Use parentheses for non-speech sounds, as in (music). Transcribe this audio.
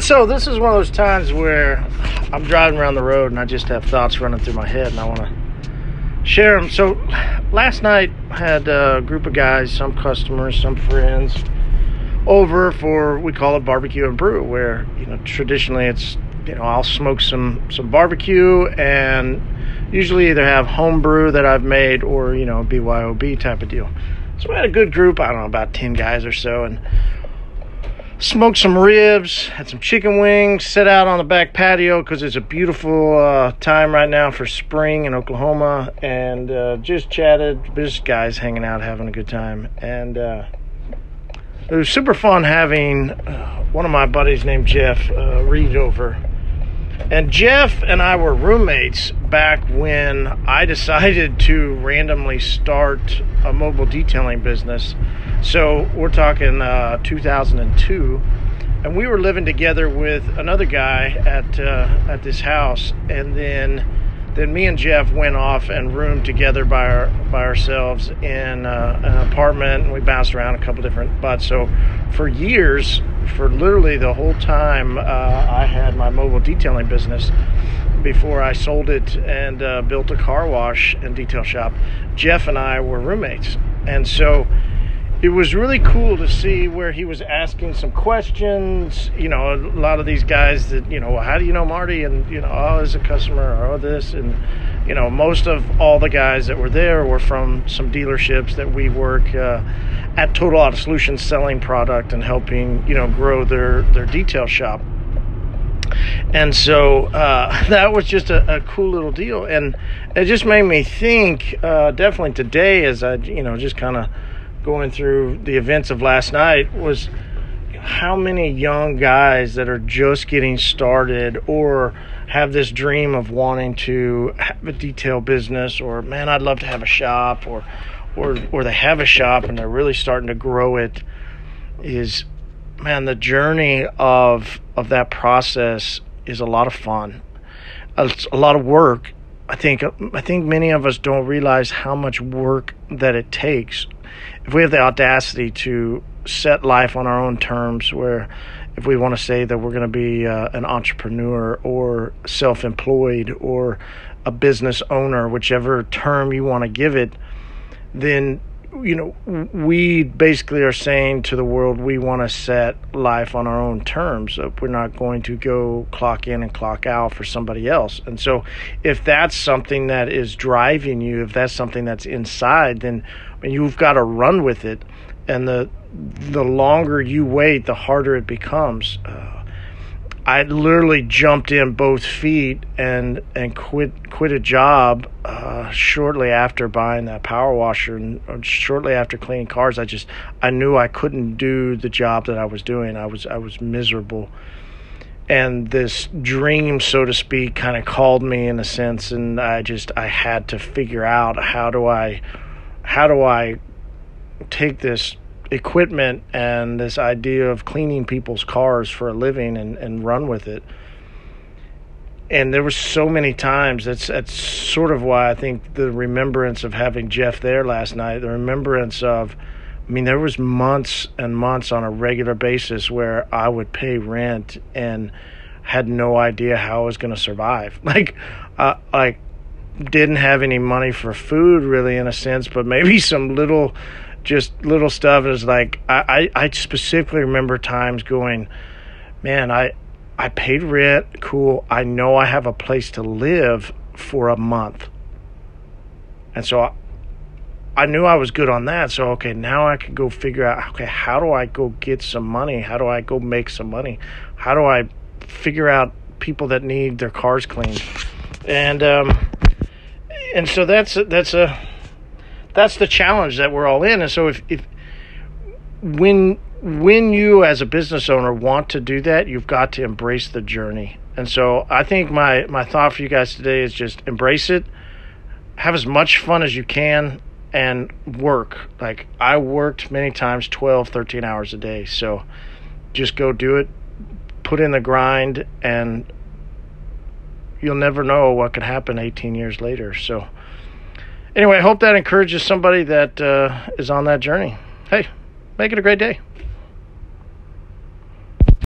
so this is one of those times where I'm driving around the road and I just have thoughts running through my head and I want to share them. So last night I had a group of guys, some customers, some friends over for we call it barbecue and brew where, you know, traditionally it's, you know, I'll smoke some some barbecue and usually either have home brew that I've made or, you know, BYOB type of deal. So we had a good group, I don't know, about 10 guys or so and smoked some ribs, had some chicken wings, sat out on the back patio because it's a beautiful uh, time right now for spring in Oklahoma, and uh, just chatted. Just guys hanging out, having a good time, and uh, it was super fun having uh, one of my buddies named Jeff uh, read over. And Jeff and I were roommates back when I (laughs) decided to randomly start a mobile detailing business so we're talking uh, 2002, and we were living together with another guy at uh, at this house, and then then me and Jeff went off and roomed together by our by ourselves in uh, an apartment, and we bounced around a couple different spots. So for years, for literally the whole time, uh, I had my mobile detailing business before I sold it and uh, built a car wash and detail shop. Jeff and I were roommates, and so it was really cool to see where he was asking some questions. You know, a lot of these guys that, you know, how do you know Marty? And, you know, oh, as a customer or oh, this. And, you know, most of all the guys that were there were from some dealerships that we work uh, at Total Auto Solutions selling product and helping, you know, grow their, their detail shop. And so uh, (laughs) that was just a, a, cool little deal. And it just made me think, uh, definitely today, as I, you know, just kind of going through the events of last night was how many young guys that are just getting started or have this dream of wanting to have a detail business or man I'd love to have a shop or or or they have a shop and they're really starting to grow it is man the journey of of that process is a lot of fun. It's a lot of work. I think I think many of us don't realize how much work that it takes if we have the audacity to set life on our own terms, where if we want to say that we're going to be uh, an entrepreneur or self employed or a business owner, whichever term you want to give it, then you know we basically are saying to the world we want to set life on our own terms we're not going to go clock in and clock out for somebody else and so if that's something that is driving you if that's something that's inside then you've got to run with it. And the the longer you wait, the harder it becomes. Uh, I literally jumped in both feet and and quit quit a job uh, shortly after buying that power washer and uh, shortly after cleaning cars. I just I knew I couldn't do the job that I was doing. I was I was miserable, and this dream, so to speak, kind of called me in a sense, and I just I had to figure out how do I how do I take this equipment and this idea of cleaning people's cars for a living and, and run with it. And there were so many times. That's that's sort of why I think the remembrance of having Jeff there last night, the remembrance of, I mean, there was months and months on a regular basis where I would pay rent and had no idea how I was going to survive. (laughs) Like, uh, like didn't have any money for food really in a sense, but maybe (laughs) some little just little stuff is like I, I, I specifically remember times going, Man, I I paid rent, cool. I know I have a place to live for a month. And so I, I knew I was good on that. So okay, now I can go figure out okay, how do I go get some money? How do I go make some money? How do I figure out people that need their cars cleaned? And um and so that's that's a that's the challenge that we're all in. And so if if when when you as a business owner want to do that, you've got to embrace the journey. And so I think my my thought for you guys today is just embrace it. Have as much fun as you can and work. Like I worked many times 12, 13 hours a day. So just go do it. Put in the grind and you'll never know what could happen 18 years later. So, anyway, I hope that encourages somebody that uh, is on that journey. Hey, make it a great day.